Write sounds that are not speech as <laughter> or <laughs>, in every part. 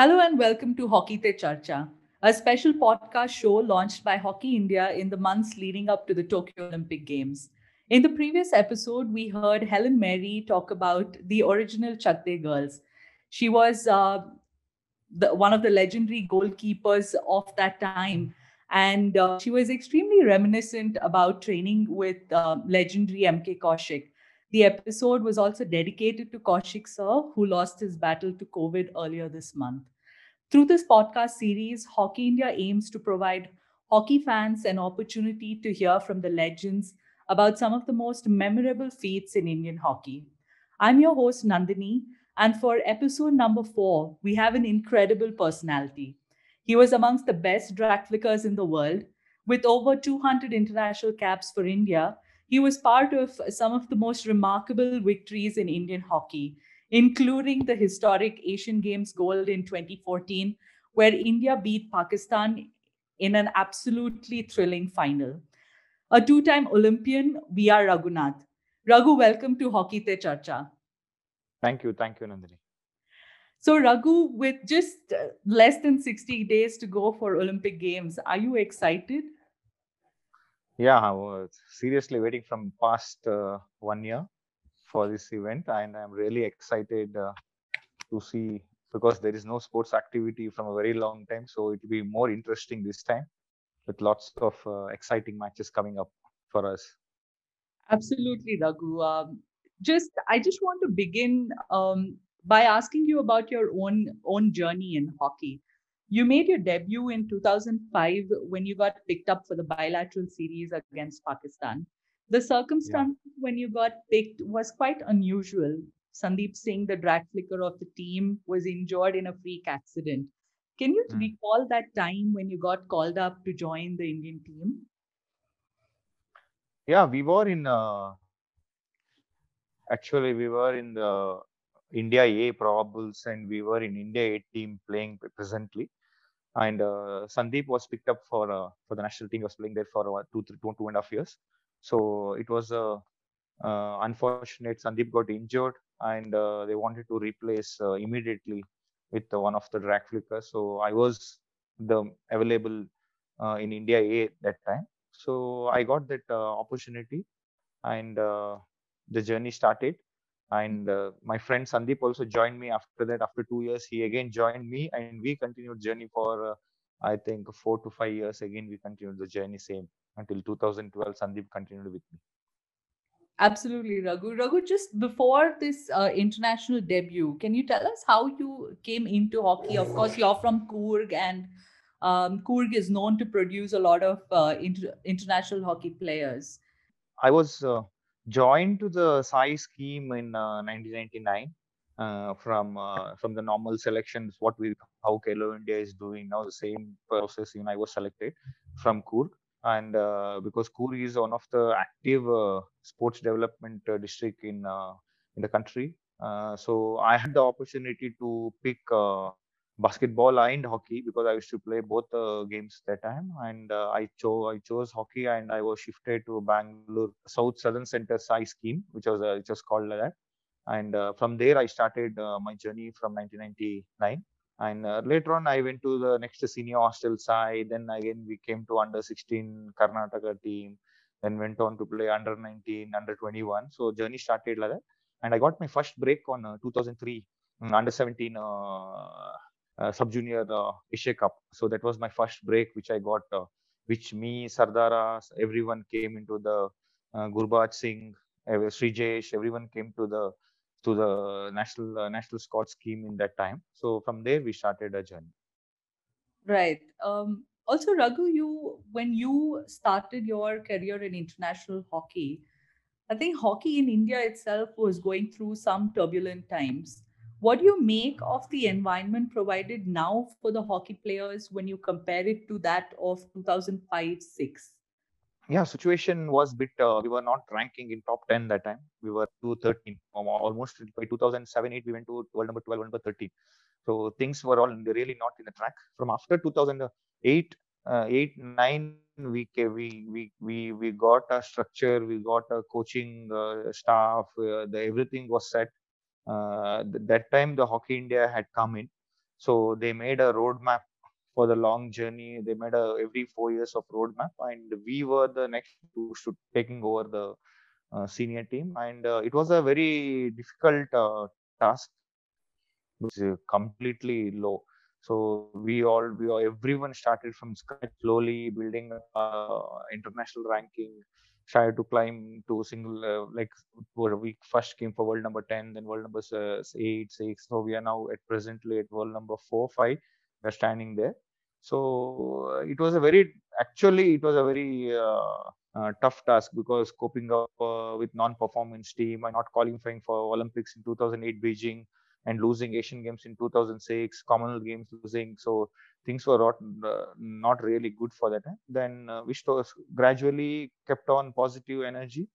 Hello and welcome to Hockey Te Charcha, a special podcast show launched by Hockey India in the months leading up to the Tokyo Olympic Games. In the previous episode, we heard Helen Mary talk about the original Chakde girls. She was uh, the, one of the legendary goalkeepers of that time. And uh, she was extremely reminiscent about training with uh, legendary MK Kaushik. The episode was also dedicated to Kaushik Sir, who lost his battle to COVID earlier this month. Through this podcast series, Hockey India aims to provide hockey fans an opportunity to hear from the legends about some of the most memorable feats in Indian hockey. I'm your host, Nandini, and for episode number four, we have an incredible personality. He was amongst the best drag flickers in the world. With over 200 international caps for India, he was part of some of the most remarkable victories in Indian hockey, including the historic Asian Games gold in 2014, where India beat Pakistan in an absolutely thrilling final. A two time Olympian, V.R. Raghunath. Raghu, welcome to Hockey Te Charcha. Thank you. Thank you, Nandini. So, Raghu, with just uh, less than 60 days to go for Olympic Games, are you excited? Yeah, I was seriously waiting from past uh, one year for this event, and I'm really excited uh, to see because there is no sports activity from a very long time, so it will be more interesting this time with lots of uh, exciting matches coming up for us. Absolutely, Raghu. Um, just I just want to begin um, by asking you about your own own journey in hockey. You made your debut in 2005 when you got picked up for the bilateral series against Pakistan. The circumstance yeah. when you got picked was quite unusual. Sandeep Singh, the drag flicker of the team, was injured in a freak accident. Can you mm. recall that time when you got called up to join the Indian team? Yeah, we were in. Uh, actually, we were in the India A probables, and we were in India A team playing presently and uh, Sandeep was picked up for uh, for the national team. He was playing there for uh, two, three, two, two and a half years. So it was unfortunate. Sandeep got injured, and they wanted to replace immediately with one of the drag flickers. So I was the available uh, in India A that time. So I got that uh, opportunity, and uh, the journey started and uh, my friend sandeep also joined me after that after two years he again joined me and we continued journey for uh, i think four to five years again we continued the journey same until 2012 sandeep continued with me. Absolutely raghu. Raghu just before this uh, international debut can you tell us how you came into hockey? Of course you're from Coorg and um, Coorg is known to produce a lot of uh, inter- international hockey players. I was uh, joined to the SAI scheme in uh, 1999 uh, from uh, from the normal selections. What we how Khelo India is doing now, the same process. You know, I was selected from Coorg, and uh, because Coorg is one of the active uh, sports development uh, district in in the country, so I had the opportunity to pick basketball and hockey because I used to play both uh, games that time. And uh, I chose I chose hockey, and I was shifted to Bangalore South Southern Center SAI scheme, which was uh, was called like that. And uh, from there, I started uh, my journey from 1999. And uh, later on, I went to the next senior hostel side. Then again, we came to under 16 Karnataka team. Then went on to play under 19, under 21. So journey started like that. And I got my first break on 2003 mm, under 17 uh, sub junior uh, Asia Cup. So that was my first break, which I got, uh, which me, Sardara, everyone came into the uh, Gurbaj Singh, Sreejesh, everyone came to the to the national uh, national squad scheme in that time. So from there we started a journey. Right. Um, also, Raghu, you when you started your career in international hockey, I think hockey in India itself was going through some turbulent times. What do you make of the environment provided now for the hockey players when you compare it to that of 2005 6? Yeah, situation was bit. Uh, we were not ranking in top 10 that time. We were 213. Almost by 2007 8, we went to world number 12, number 13. So things were all really not in the track. From after 2008, uh, 8, 9, we, we we we we got a structure we got a coaching uh, staff uh, the everything was set uh, that time the hockey india had come in So they made a roadmap for the long journey. They made a every four years of roadmap, and we were the next to should taking over the uh, senior team, and uh, it was a very difficult uh, task. Was completely low. So we all, we all, everyone started from scratch, slowly building uh, international ranking. Started to climb to single, uh, like we first came for world number ten, then world number uh, eight, six. So we are now at presently at world number four, five. We're standing there. So it was a very, actually, it was a very uh, uh, tough task because coping up uh, with non-performance team and not qualifying for Olympics in 2008 Beijing and losing Asian Games in 2006, Commonwealth Games losing. So things were not uh, not really good for that. Then uh, we st- gradually kept on positive energy,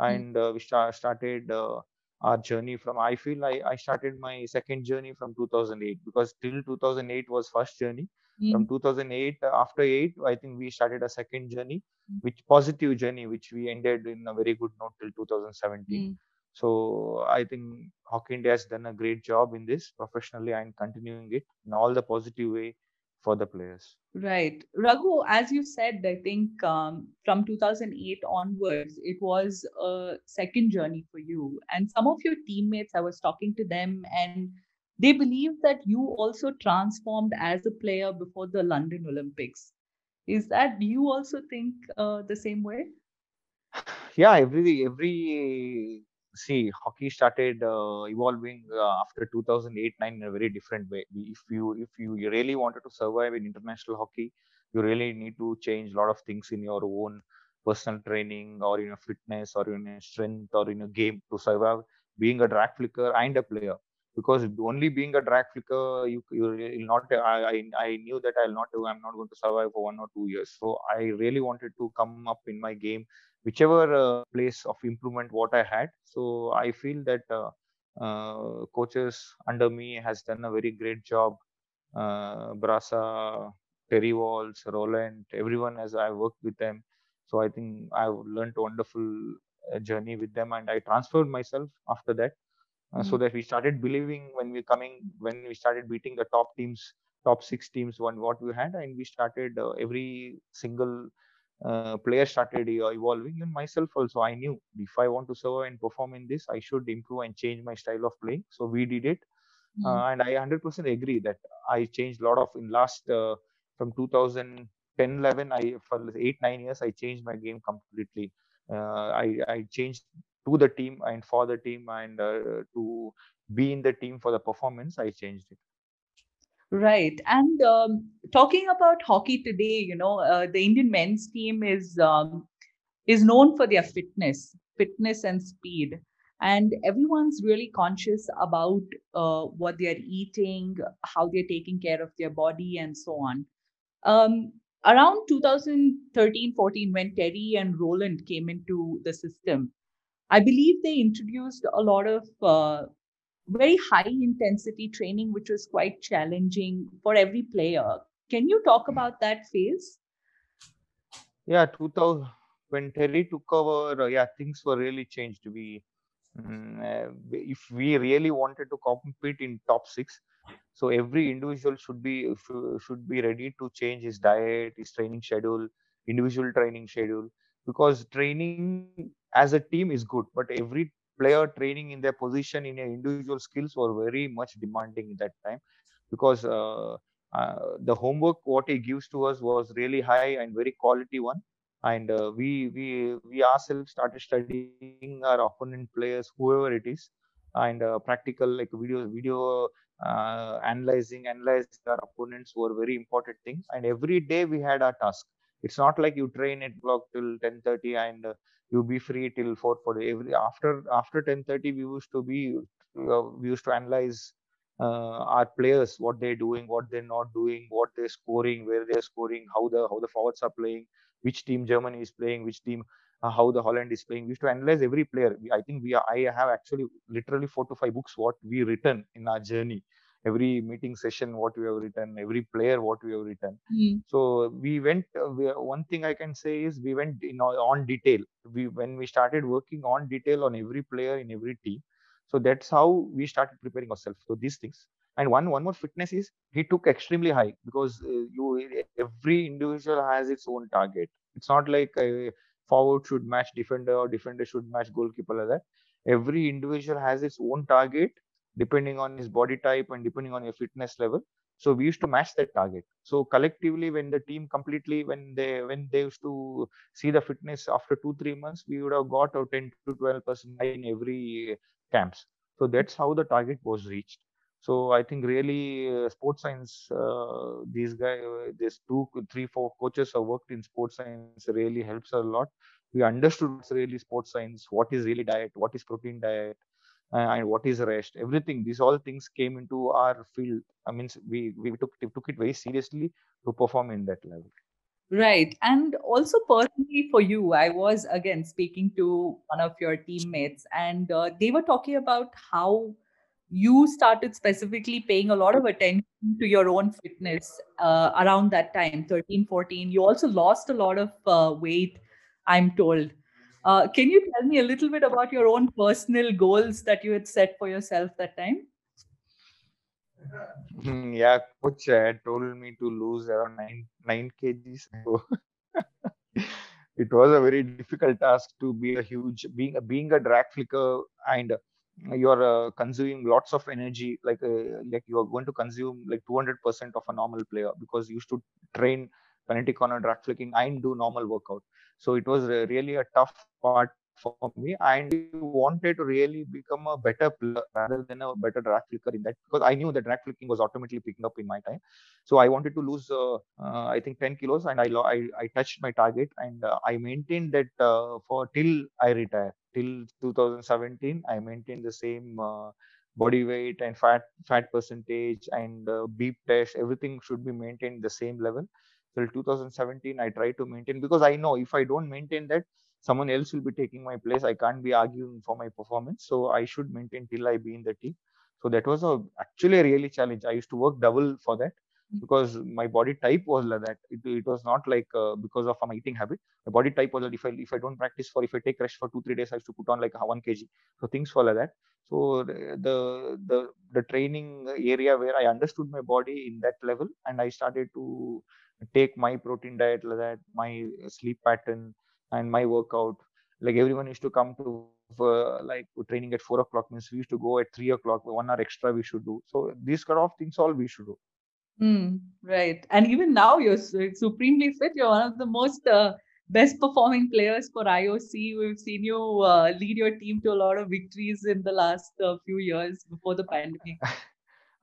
and uh, we start, started uh, our journey from. I feel I, I started my second journey from 2008 because till 2008 was first journey. Mm. From 2008 after eight, I think we started a second journey, mm. which positive journey, which we ended in a very good note till 2017. Mm. So I think Hockey India has done a great job in this professionally and continuing it in all the positive way for the players. Right. Raghu, as you said, I think um, from 2008 onwards, it was a second journey for you. And some of your teammates, I was talking to them, and they believe that you also transformed as a player before the London Olympics. Is that you also think uh, the same way? <sighs> Yeah, every every see hockey started uh, evolving uh, after 2008 9 in a very different way. If you if you really wanted to survive in international hockey you really need to change a lot of things in your own personal training or in your fitness or in your strength or in your game to survive. Being a drag flicker and a player. Because only being a drag flicker you you will not I, I i knew that i'll not i'm not going to survive for one or two years. So i really wanted to come up in my game whichever uh, place of improvement what I had. So I feel that uh, uh, coaches under me has done a very great job. Brasa, Terry Walsh, Roland, everyone as I worked with them. So I think I've learned a wonderful journey with them, and I transferred myself after that. Uh, mm-hmm. so that we started believing when we coming when we started beating the top teams top six teams one what we had and we started uh, every single uh, players started evolving. And myself also i knew if i want to survive and perform in this i should improve and change my style of playing. So we did it. Mm. uh, and i 100% agree that i changed a lot of in last uh, from 2010 11 i for 8 9 years i changed my game completely. Uh, i i changed to the team and for the team and uh, to be in the team for the performance i changed it Right. And um, talking about hockey today, you know, uh, the Indian men's team is um, is known for their fitness, fitness and speed, and everyone's really conscious about uh, what they are eating, how they're taking care of their body, and so on. Um, around 2013-14, when Terry and Roland came into the system, I believe they introduced a lot of uh, very high intensity training, which was quite challenging for every player. Can you talk about that phase? Yeah, 2000 when Terry took over, uh, yeah, things were really changed. We, um, uh, if we really wanted to compete in top six, so every individual should be should be ready to change his diet, his training schedule, individual training schedule, because training as a team is good, but every player training in their position in their individual skills were very much demanding at that time because uh, uh, the homework what he gives to us was really high and very quality one. And uh, we we we ourselves started studying our opponent players whoever it is and uh, practical like video video uh, analyzing analyzing our opponents were very important thing and every day we had our task it's not like you train at block till 10:30 and uh, you be free till 4 for every after after 10:30 we used to be uh, we used to analyze uh, our players what they're doing what they're not doing what they're scoring where they're scoring how the how the forwards are playing which team germany is playing which team uh, how the holland is playing. We used to analyze every player. I think we are, i have actually literally four to five books what we written in our journey every meeting session what we have written every player what we have written. Mm. so we went uh, we, one thing i can say is we went in on detail. We when we started working on detail on every player in every team so that's how we started preparing ourselves for these things. And one one more fitness is he took extremely high because uh, you every individual has its own target. It's not like a forward should match defender or defender should match goalkeeper like that. Every individual has its own target depending on his body type and depending on your fitness level. So we used to match that target. So collectively when the team completely when they when they used to see the fitness after two three months we would have got a 10 to 12 percent in every camps. So that's how the target was reached. So I think really uh, sports science, uh, these guys, uh, these two, three, four coaches have worked in sports science really helps a lot. We understood really sports science, what is really diet, what is protein diet, and what is rest. Everything, these all things came into our field. I mean, we we took we took it very seriously to perform in that level. Right. And also, personally, for you, I was again speaking to one of your teammates, and uh, they were talking about how you started specifically paying a lot of attention to your own fitness uh, around that time 13 14 you also lost a lot of uh, weight i'm told uh, can you tell me a little bit about your own personal goals that you had set for yourself that time? Hmm, yeah coach had told me to lose around 9 9 kgs so <laughs> it was a very difficult task to be a huge being being a drag flicker and you're uh, consuming lots of energy like uh, like you are going to consume like 200% of a normal player because you to train kinetic corner drag flicking and do normal workout so it was really a tough part for me and wanted to really become a better player rather than a better drag flicker in that because I knew that drag flicking was automatically picking up in my time. So I wanted to lose, uh, uh, I think, 10 kilos and I, I, I touched my target and uh, I maintained that uh, for till I retire. Till 2017, I maintained the same uh, body weight and fat fat percentage and uh, beep test. Everything should be maintained the same level. Till 2017, I tried to maintain because I know if I don't maintain that, someone else will be taking my place. I can't be arguing for my performance. So i should maintain till i be in the team. So that was a actually a really challenge. I used to work double for that hmm. because my body type was like that. It, it was not like uh, because of my eating habit. My body type was that if i if i don't practice for if i take rest for two three days i used to put on like 1 kg. So things were like that. So the the the training area where i understood my body in that level and i started to take my protein diet like that my sleep pattern and my workout. Like everyone used to come to uh, like training at four o'clock means we used to go at three o'clock one hour extra we should do. So these kind of things all we should do. Mm, right. And even now you're supremely fit. You're one of the most uh, best performing players for ioc we've seen you uh, lead your team to a lot of victories in the last uh, few years before the pandemic <laughs>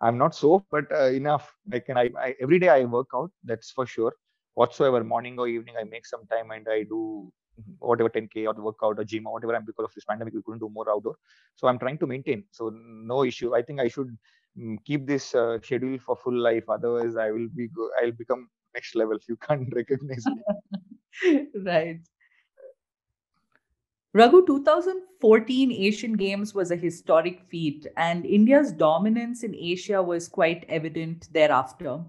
i'm not so but uh, enough i can I, I every day i work out that's for sure whatsoever morning or evening i make some time and i do whatever 10k or the workout or gym or whatever. And because of this pandemic, we couldn't do more outdoor. So I'm trying to maintain. So no issue. I think I should mm, keep this uh, schedule for full life. Otherwise, I will be I'll become next level. <laughs> You can't recognize me. <laughs> right. Raghu, 2014 Asian Games was a historic feat, and India's dominance in Asia was quite evident thereafter.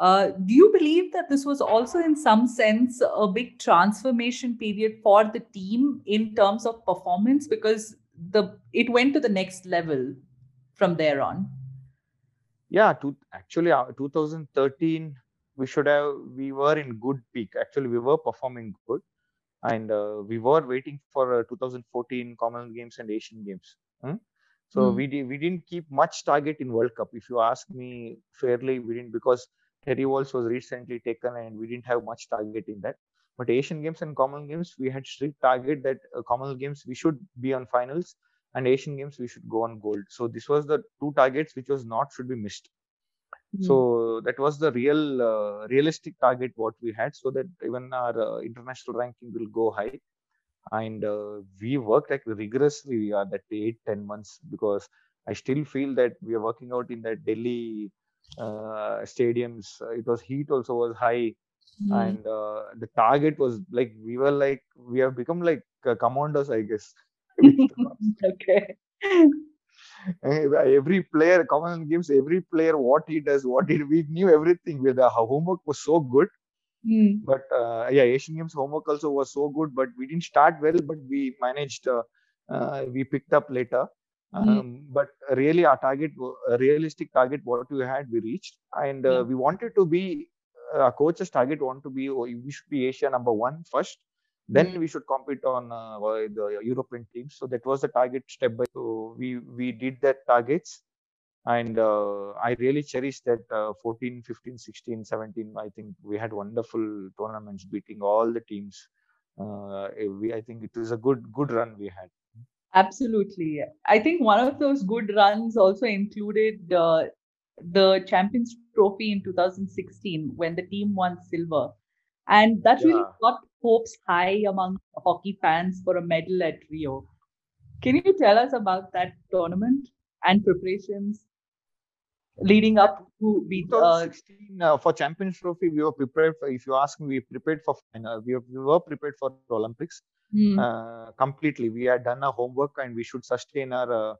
Uh, do you believe that this was also, in some sense, a big transformation period for the team in terms of performance because the it went to the next level from there on? Yeah, to, actually, uh, 2013 we should have we were in good peak. Actually, we were performing good, and uh, we were waiting for uh, 2014 Commonwealth Games and Asian Games. Hmm? So mm. we di- we didn't keep much target in World Cup. If you ask me fairly, we didn't because Terry Walsh was recently taken and we didn't have much target in that. But Asian Games and Commonwealth Games, we had strict target that uh, Commonwealth Games we should be on finals and Asian Games we should go on gold. So this was the two targets which was not should be missed. Mm. So that was the real uh, realistic target what we had, so that even our uh, international ranking will go high. And uh, we worked like rigorously uh, that eight ten months because I still feel that we are working out in that Delhi uh, stadiums. Uh, it was heat also was high, mm. and uh, the target was like we were like we have become like commanders, I guess. <laughs> <laughs> okay. <laughs> every player common games every player what he does what he we knew everything with the homework was so good mm. but uh, yeah asian games homework also was so good but we didn't start well but we managed uh, uh, we picked up later Um, mm. But really, our target, a realistic target, what we had, we reached, and uh, we wanted to be. Uh, our coach's target want to be oh, we should be Asia number one first, then mm. we should compete on uh, the European teams. So that was the target step by. So we we did that targets, and uh, I really cherish that uh, 14, 15, 16, 17. I think we had wonderful tournaments, beating all the teams. Uh, we I think it was a good good run we had. Absolutely. I think one of those good runs also included uh, the Champions Trophy in 2016 when the team won silver. And that yeah. really got hopes high among hockey fans for a medal at Rio. Can you tell us about that tournament and preparations leading up to be uh, 2016 uh, for Champions Trophy? We were prepared. For, if you ask me, we prepared for final. we, we were prepared for Olympics mm. uh, completely. We had done our homework and we should sustain our uh,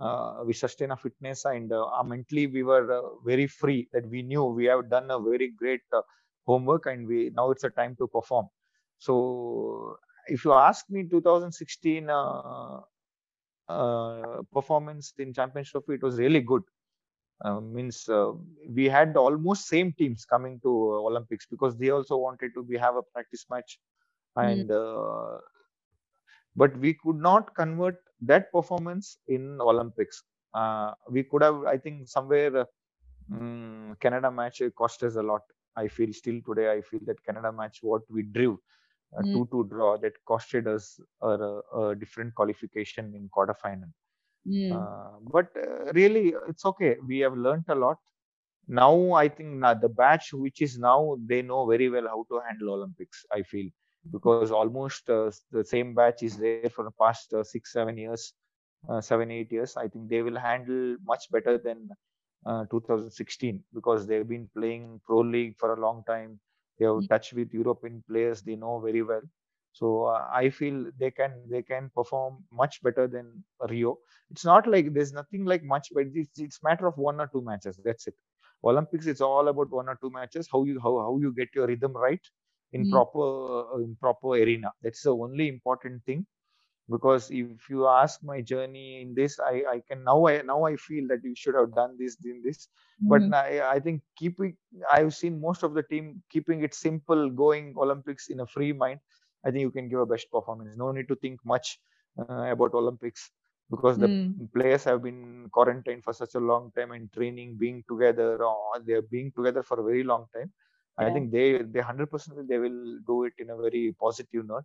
uh, we sustain our fitness and uh, mentally we were uh, very free that we knew we have done a very great uh, homework and we now it's a time to perform. So if you ask me, 2016 performance in Champions Trophy, it was really good. Uh, means uh, we had almost same teams coming to uh, olympics because they also wanted to be have a practice match and mm but we could not convert that performance in Olympics. Uh, we could have, I think, somewhere um, Canada match cost us a lot. I feel still today, I feel that Canada match, what we drew, uh, mm. 2 2 draw, that costed us a, a different qualification in quarterfinal. Mm. Uh, but uh, really, it's okay. We have learned a lot. Now, I think the batch which is now, they know very well how to handle Olympics, I feel because almost uh, the same batch is there for the past uh, six, seven years, uh, seven, eight years. I think they will handle much better than uh, 2016 because they've been playing pro league for a long time. They have mm-hmm. touched with European players. They know very well. So uh, I feel they can they can perform much better than Rio. It's not like there's nothing like much, but it's it's matter of one or two matches. That's it. Olympics, it's all about one or two matches. How you how how you get your rhythm right in mm. proper uh, in proper arena that's the only important thing because if you ask my journey in this i i can now i now i feel that you should have done this in this. Mm. but I, I think keeping i've seen most of the team keeping it simple going olympics in a free mind. I think you can give a best performance. No need to think much uh, about olympics because the mm. players have been quarantined for such a long time and training being together or they're being together for a very long time. I think they they hundred percent they will do it in a very positive note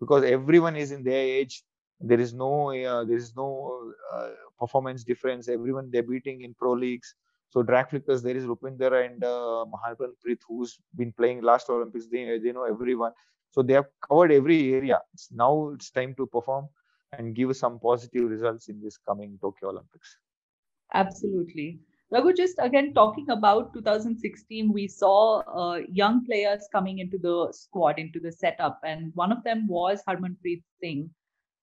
because everyone is in their age. There is no uh, there is no uh, performance difference. Everyone beating in pro leagues. So drag flickers there is Rupinder and uh, Prith who's been playing last Olympics. They they know everyone. So they have covered every area. Now it's time to perform and give some positive results in this coming Tokyo Olympics. Absolutely. Raghu, just again talking about 2016, we saw uh, young players coming into the squad, into the setup, and one of them was Harmanpreet Singh,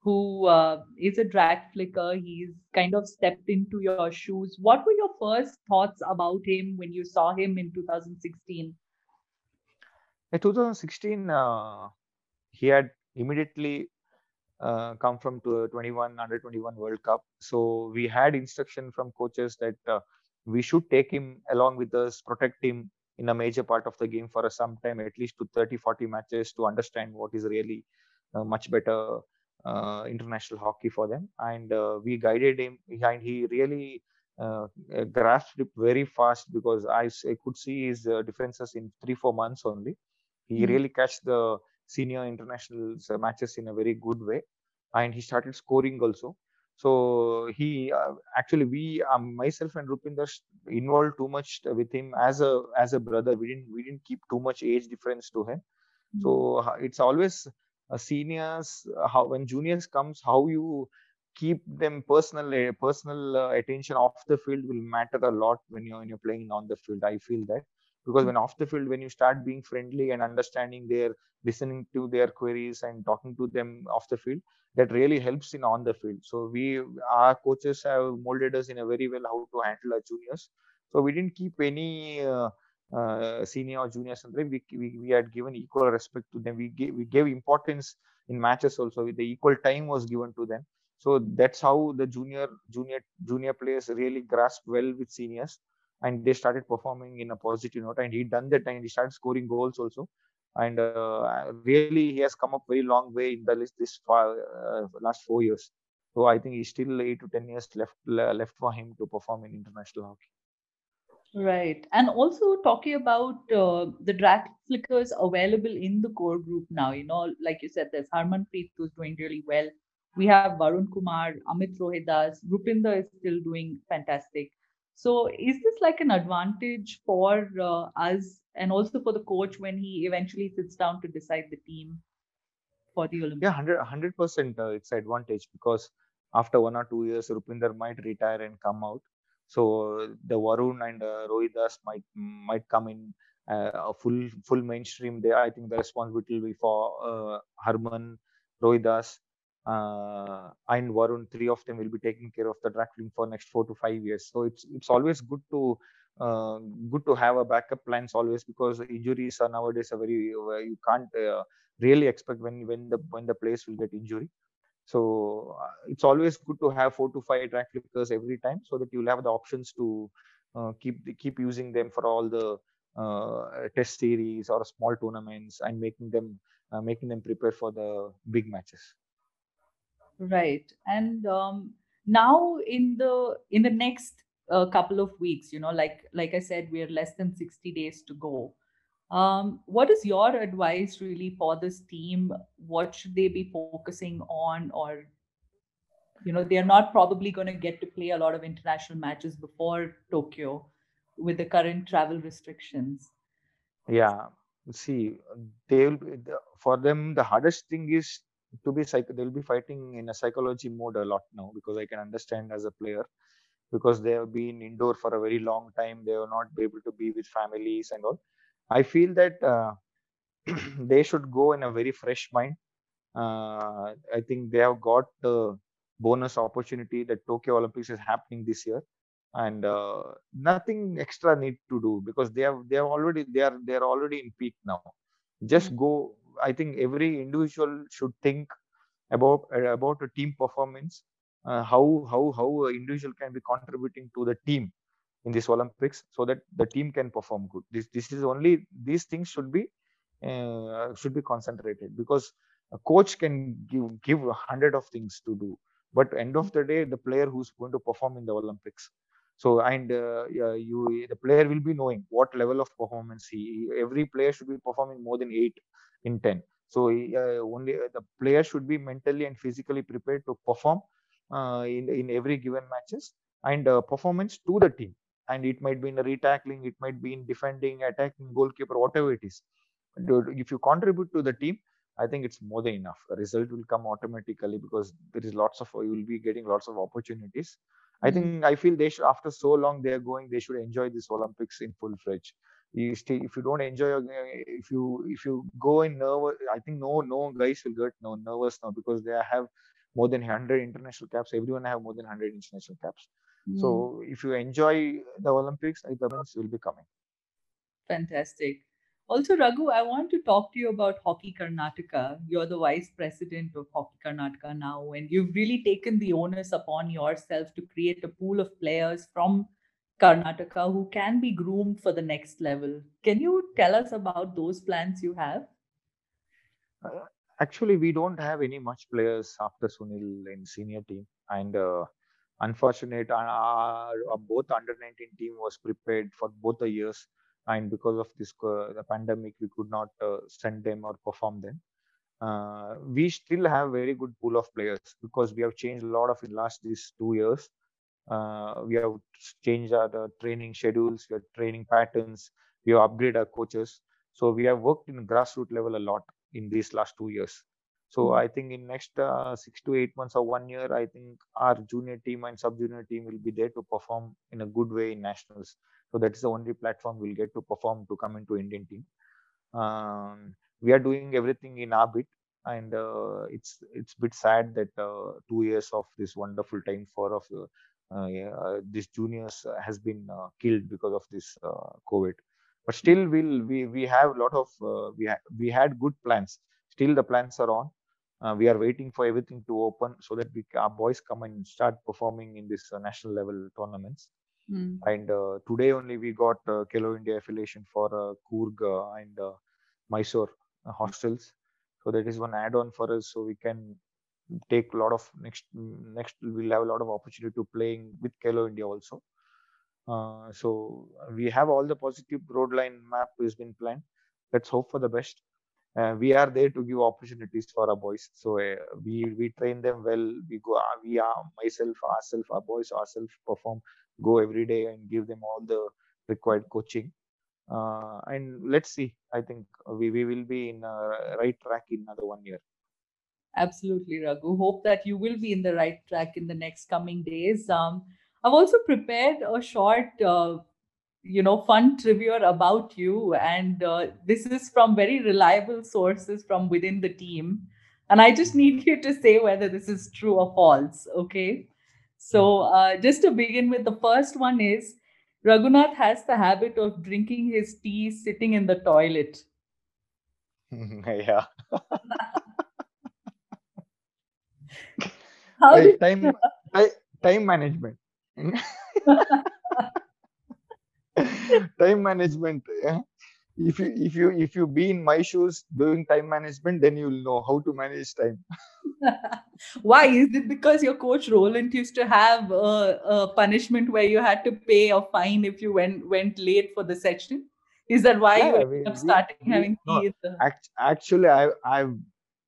who uh, is a drag flicker. He's kind of stepped into your shoes. What were your first thoughts about him when you saw him in 2016? In 2016, uh, he had immediately uh, come from 21 under 21 World Cup. So we had instruction from coaches that uh, we should take him along with us, protect him in a major part of the game for some time, at least to 30, 40 matches to understand what is really uh, much better uh, international hockey for them. And uh, we guided him behind. He really uh, grasped it very fast because I, I could see his uh, differences in three, four months only. He mm-hmm. really catch the senior international matches in a very good way. And he started scoring also so he uh, actually we um, myself and Rupinder involved too much with him as a as a brother. We didn't we didn't keep too much age difference to him. Mm-hmm. So it's always uh, seniors uh, how when juniors comes how you keep them personal uh, personal uh, attention off the field will matter a lot when you're when you're playing on the field. I feel that because when off the field when you start being friendly and understanding their listening to their queries and talking to them off the field that really helps in on the field. So we our coaches have molded us in a very well how to handle our juniors. So we didn't keep any uh, uh, senior or juniors and we, we, we had given equal respect to them. We gave, we gave importance in matches also. The equal time was given to them. So that's how the junior junior junior players really grasp well with seniors and they started performing in a positive note and he done that and he started scoring goals also and uh, really he has come up very long way in the list this far, uh, last four years so i think he's still eight to ten years left left for him to perform in international hockey Right. And also talking about uh, the drag flickers available in the core group now, you know, like you said, there's Harman Harmanpreet who's doing really well. We have Varun Kumar, Amit Rohidas, Rupinder is still doing fantastic. So is this like an advantage for uh, us and also for the coach when he eventually sits down to decide the team for the Olympics? Yeah, 100 percent. Uh, it's advantage because after one or two years, Rupinder might retire and come out. So the Varun and uh, Rohidas might might come in uh, a full full mainstream. There, I think the responsibility will be for uh, Harman, Rohidas, uh, and Varun. Three of them will be taking care of the drafting for next four to five years. So it's it's always good to uh, good to have a backup plans always because injuries are nowadays a very you can't uh, really expect when when the when the players will get injury so uh, it's always good to have four to five drag flickers every time so that you'll have the options to uh, keep keep using them for all the uh, test series or small tournaments and making them uh, making them prepare for the big matches. Right, and um, now in the in the next uh, couple of weeks, you know, like like I said, we are less than sixty days to go. Um, what is your advice really for this team? What should they be focusing on? Or, you know, they're not probably going to get to play a lot of international matches before Tokyo with the current travel restrictions. Yeah, see, they will for them the hardest thing is to be psych. They'll be fighting in a psychology mode a lot now because I can understand as a player because they have been indoor for a very long time. They will not be able to be with families and all I feel that uh, <clears throat> they should go in a very fresh mind. Uh, I think they have got the bonus opportunity that Tokyo Olympics is happening this year, and uh, nothing extra need to do because they have they have already they are they are already in peak now. Just mm-hmm. go. I think every individual should think about about a team performance, uh, how how how an individual can be contributing to the team in this Olympics so that the team can perform good. This this is only these things should be uh, should be concentrated because a coach can give give a hundred of things to do, but end of the day, the player who's going to perform in the Olympics. So and uh, you the player will be knowing what level of performance he. Every player should be performing more than eight in ten. So uh, only the player should be mentally and physically prepared to perform uh, in in every given matches and uh, performance to the team and it might be in retackling, it might be in defending, attacking, goalkeeper, whatever it is. If you contribute to the team, I think it's more than enough. A result will come automatically because there is lots of you will be getting lots of opportunities. I think mm-hmm. I feel they should after so long they are going, they should enjoy this Olympics in full fledged. You stay if you don't enjoy if you if you go in nervous, I think no no guys will get no nervous now because they have more than 100 international caps. Everyone have more than 100 international caps. Mm. So if you enjoy the Olympics, the events will be coming. Fantastic. Also, Raghu, I want to talk to you about Hockey Karnataka. You're the vice president of Hockey Karnataka now, and you've really taken the onus upon yourself to create a pool of players from Karnataka who can be groomed for the next level. Can you tell us about those plans you have? Uh, actually, we don't have any much players after Sunil in senior team, and uh, unfortunate uh, uh, both under 19 team was prepared for both the years and because of this uh, the pandemic we could not uh, send them or perform them uh, we still have very good pool of players because we have changed a lot of in last these two years uh, we have changed our training schedules our training patterns we have upgraded our coaches so we have worked in grassroots level a lot in these last two years so mm-hmm. I think in next uh, six to eight months or one year, I think our junior team and sub junior team will be there to perform in a good way in nationals. So that is the only platform we'll get to perform to come into Indian team. Um, we are doing everything in our bit, and uh, it's it's a bit sad that uh, two years of this wonderful time for of uh, uh, these juniors has been uh, killed because of this COVID. But still, we'll we we have a lot of we ha- we had good plans still the plans are on Uh, we are waiting for everything to open so that we our boys come and start performing in this uh, national level tournaments. Mm. And uh, today only we got uh, Khelo India affiliation for uh, Coorg uh, and uh, Mysore uh, hostels. So that is one add-on for us. So we can take a lot of next next we'll have a lot of opportunity to playing with Khelo India also. Uh, so we have all the positive road line map has been planned. Let's hope for the best. Uh, we are there to give opportunities for our boys. So uh, we we train them well. We go. Uh, we are myself, ourselves, our boys, ourselves perform, go every day and give them all the required coaching. Uh, and let's see. I think we, we will be in a right track in another one year. Absolutely, Raghu. Hope that you will be in the right track in the next coming days. Um, I've also prepared a short, uh, you know, fun trivia about you, and uh, this is from very reliable sources from within the team. And I just need <laughs> you to say whether this is true or false. Okay. So, uh, just to begin with, the first one is Raghunath has the habit of drinking his tea sitting in the toilet. <laughs> yeah. <laughs> How did time ti- time management. <laughs> time management. yeah. If you if you if you be in my shoes doing time management, then you'll know how to manage time. <laughs> Why? Is it because your coach Roland used to have a, a punishment where you had to pay a fine if you went went late for the session? Is that why you Yeah, ended we, up starting we having no tea? in the- act, actually I I've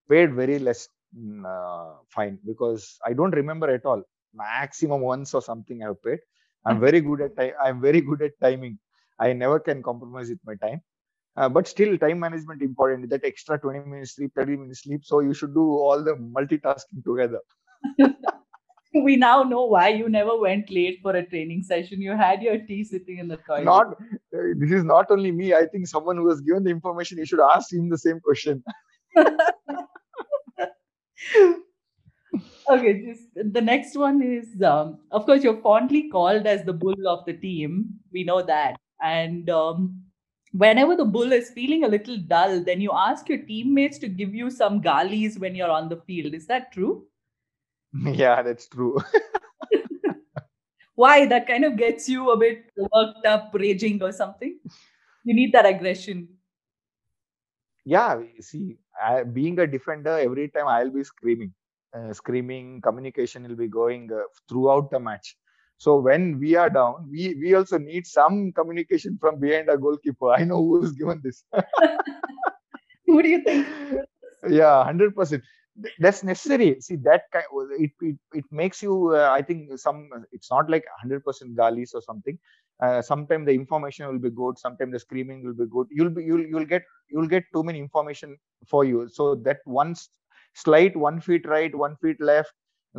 paid very less mm, uh, fine because I don't remember at all. Maximum once or something I've paid. I'm very good at time. I'm very good at timing. I never can compromise with my time. Uh, but still, time management important. That extra 20 minutes sleep, 30 minutes sleep. So you should do all the multitasking together. <laughs> we now know why you never went late for a training session. You had your tea sitting in the toilet. Not uh, this is not only me. I think someone who has given the information, you should ask him the same question. <laughs> okay, just the next one is um, of course you're fondly called as the bull of the team. We know that. And um, whenever the bull is feeling a little dull, then you ask your teammates to give you some galis when you're on the field. Is that true? <laughs> yeah, that's true. <laughs> Why? That kind of gets you a bit worked up, raging or something. You need that aggression. yeah, see, I, being a defender, every time I'll be screaming, uh, screaming. Communication will be going uh, throughout the match. So when we are down, we we also need some communication from behind our goalkeeper. I know who is given this. <laughs> Who do you think? yeah, hundred percent. That's necessary. See that kind. It it, it makes you. Uh, I think some. It's not like hundred percent galis or something. Uh, sometimes the information will be good. Sometimes the screaming will be good. You'll be you'll you'll get you'll get too many information for you. So that one s- slight one feet right, one feet left,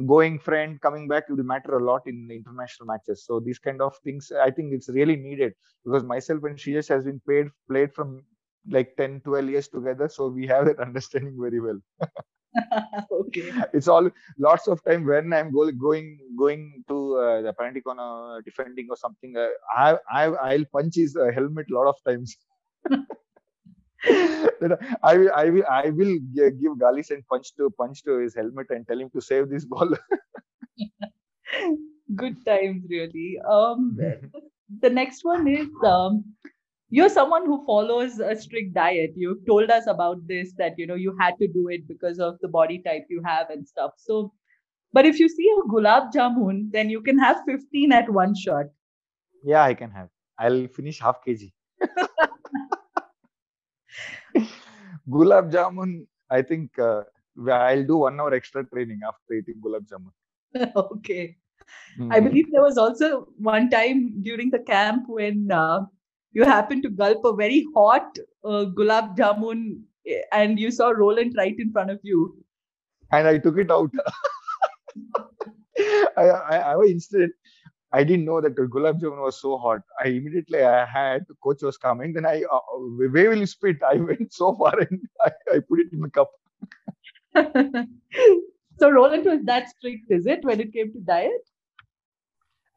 going friend coming back it will matter a lot in the international matches. So these kind of things, I think it's really needed because myself and Shreyas has been paid played from like 10, 12 years together. So we have that <laughs> understanding very well. <laughs> okay. It's all lots of time when I'm go, going going to uh, the penalty corner defending or something. Uh, I I I'll punch his uh, helmet a lot of times. <laughs> I will I will I will give Galis and punch to punch to his helmet and tell him to save this ball. <laughs> Good times, really. Um, <laughs> the next one is um, you're someone who follows a strict diet. You've told us about this that you know you had to do it because of the body type you have and stuff. So, but if you see a gulab jamun, then you can have 15 at one shot. yeah, I can have. I'll finish half kg. <laughs> <laughs> Gulab jamun. I think uh, I'll do one hour extra training after eating gulab jamun. <laughs> okay. I Mm. believe there was also one time during the camp when uh, you happened to gulp a very hot uh, gulab jamun eh, and you saw Roland right in front of you. and I took it out. <laughs> I, I, I was instant. I didn't know that the gulab jamun was so hot. I immediately I had the coach was coming. Then I uh, where will you spit? I <laughs> went so far and I, I put it in the cup. <laughs> so Roland was that strict, is it, when it came to diet?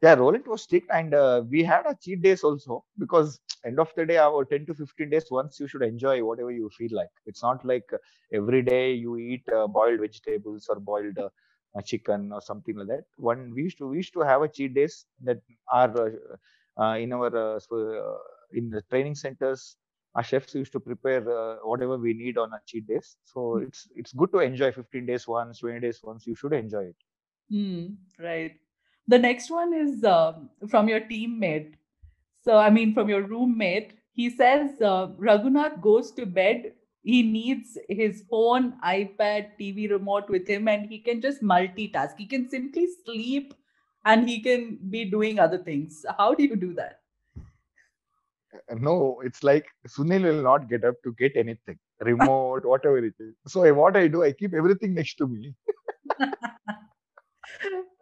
yeah Roland was strict and uh, we had a cheat days also because end of the day our 10 to 15 days once you should enjoy whatever you feel like it's not like uh, every day you eat uh, boiled vegetables or boiled uh, chicken or something like that. One we used to we used to have a cheat days that are uh, uh, in our uh, in the training centers our chefs used to prepare uh, whatever we need on a cheat days. So mm. it's it's good to enjoy 15 days once 20 days once you should enjoy it. Mm, right. The next one is uh, from your teammate. So i mean from your roommate. He says uh, raghunath goes to bed he needs his phone ipad tv remote with him and he can just multitask he can simply sleep and he can be doing other things how do you do that no, it's like Sunil will not get up to get anything, remote, whatever it is. So what I do, I keep everything next to me. <laughs>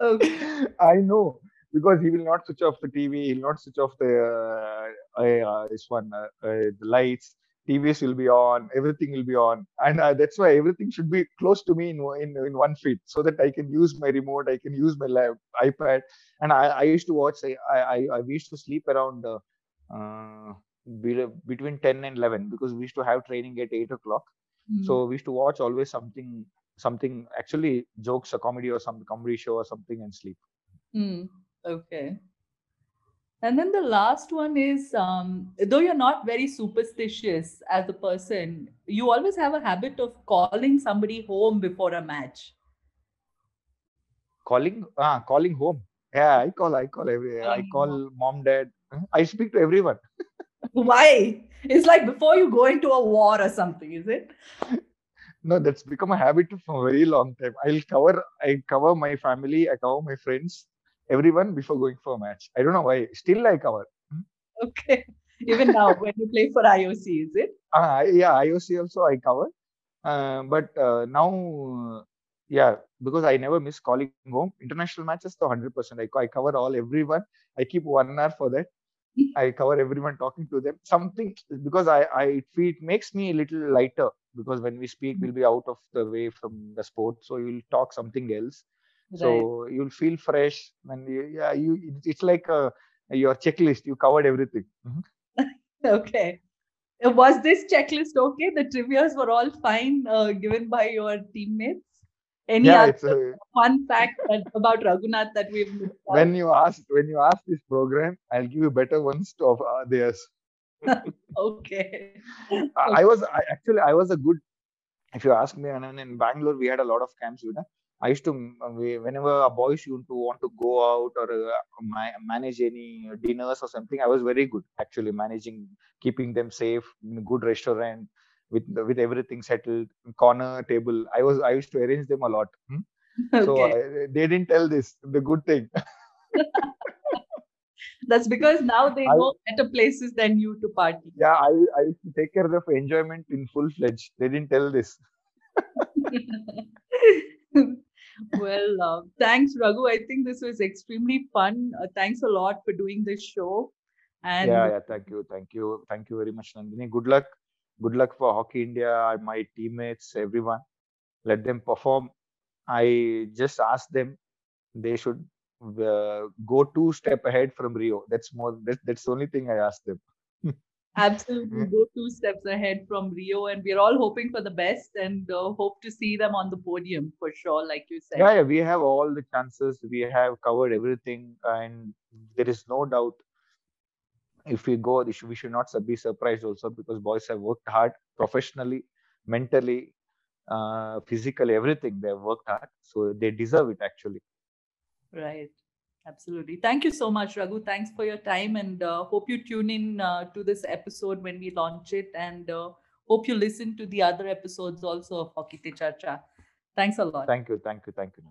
okay. I know because he will not switch off the TV, he'll not switch off the uh, uh, this one, uh, uh the lights. TVs will be on, everything will be on, and uh, that's why everything should be close to me in, in in one feet, so that I can use my remote, I can use my lap, iPad, and I, I used to watch. I I, I used to sleep around uh, uh, between 10 and 11 because we used to have training at 8 o'clock mm. so we used to watch always something something actually jokes a comedy or some comedy show or something and sleep mm. okay and then the last one is um, though you're not very superstitious as a person you always have a habit of calling somebody home before a match calling ah calling home yeah i call i call every i call mom dad I speak to everyone. <laughs> Why? It's like before you go into a war or something, is it? No, that's become a habit for a very long time. I'll cover I cover my family, I cover my friends, everyone before going for a match. I don't know why. Still like our. Okay. Even now <laughs> when you play for IOC, is it? Uh, yeah, IOC also I cover. Uh, but uh, now yeah because i never miss calling home international matches to 100% I, I cover all everyone i keep one hour for that <laughs> I cover everyone talking to them. Something because I, I it makes me a little lighter because when we speak, we'll be out of the way from the sport, so you'll talk something else. Right. So you'll feel fresh when you, yeah you it's like a, your checklist. You covered everything. Mm-hmm. <laughs> okay. Was this checklist okay? The trivia's were all fine, uh, given by your teammates. Any yeah, other a, fun fact that, about Raghunath that we've missed? when you ask when you ask this program, I'll give you better ones to of uh, theirs. <laughs> okay. I, I was I, actually I was a good. If you ask me, and in Bangalore we had a lot of camps. You know, I used to whenever a boy used to want to go out or uh, manage any dinners or something. I was very good actually managing, keeping them safe in a good restaurant with with everything settled corner table i was i used to arrange them a lot hmm? <laughs> okay. so I, they didn't tell this the good thing <laughs> that's because now they I, know better places than you to party yeah i i used to take care of enjoyment in full fledged they didn't tell this <laughs> <laughs> well uh, thanks raghu i think this was extremely fun uh, thanks a lot for doing this show and yeah yeah thank you thank you thank you very much nandini good luck good luck for Hockey India, my teammates, everyone. Let them perform. I just asked them they should uh, go two step ahead from Rio. That's more. That, that's the only thing I asked them. Absolutely, go two steps ahead from Rio, and we're all hoping for the best and uh, hope to see them on the podium for sure, like you said. Yeah, yeah, we have all the chances. We have covered everything, and there is no doubt if we go, we should not be surprised also because boys have worked hard professionally, mentally, uh, physically, everything. They have worked hard, so they deserve it actually. Right. Absolutely. Thank you so much, Raghu. Thanks for your time and uh, hope you tune in uh, to this episode when we launch it and uh, hope you listen to the other episodes also of Hockey Te Charcha. Thanks a lot. Thank you. Thank you. Thank you.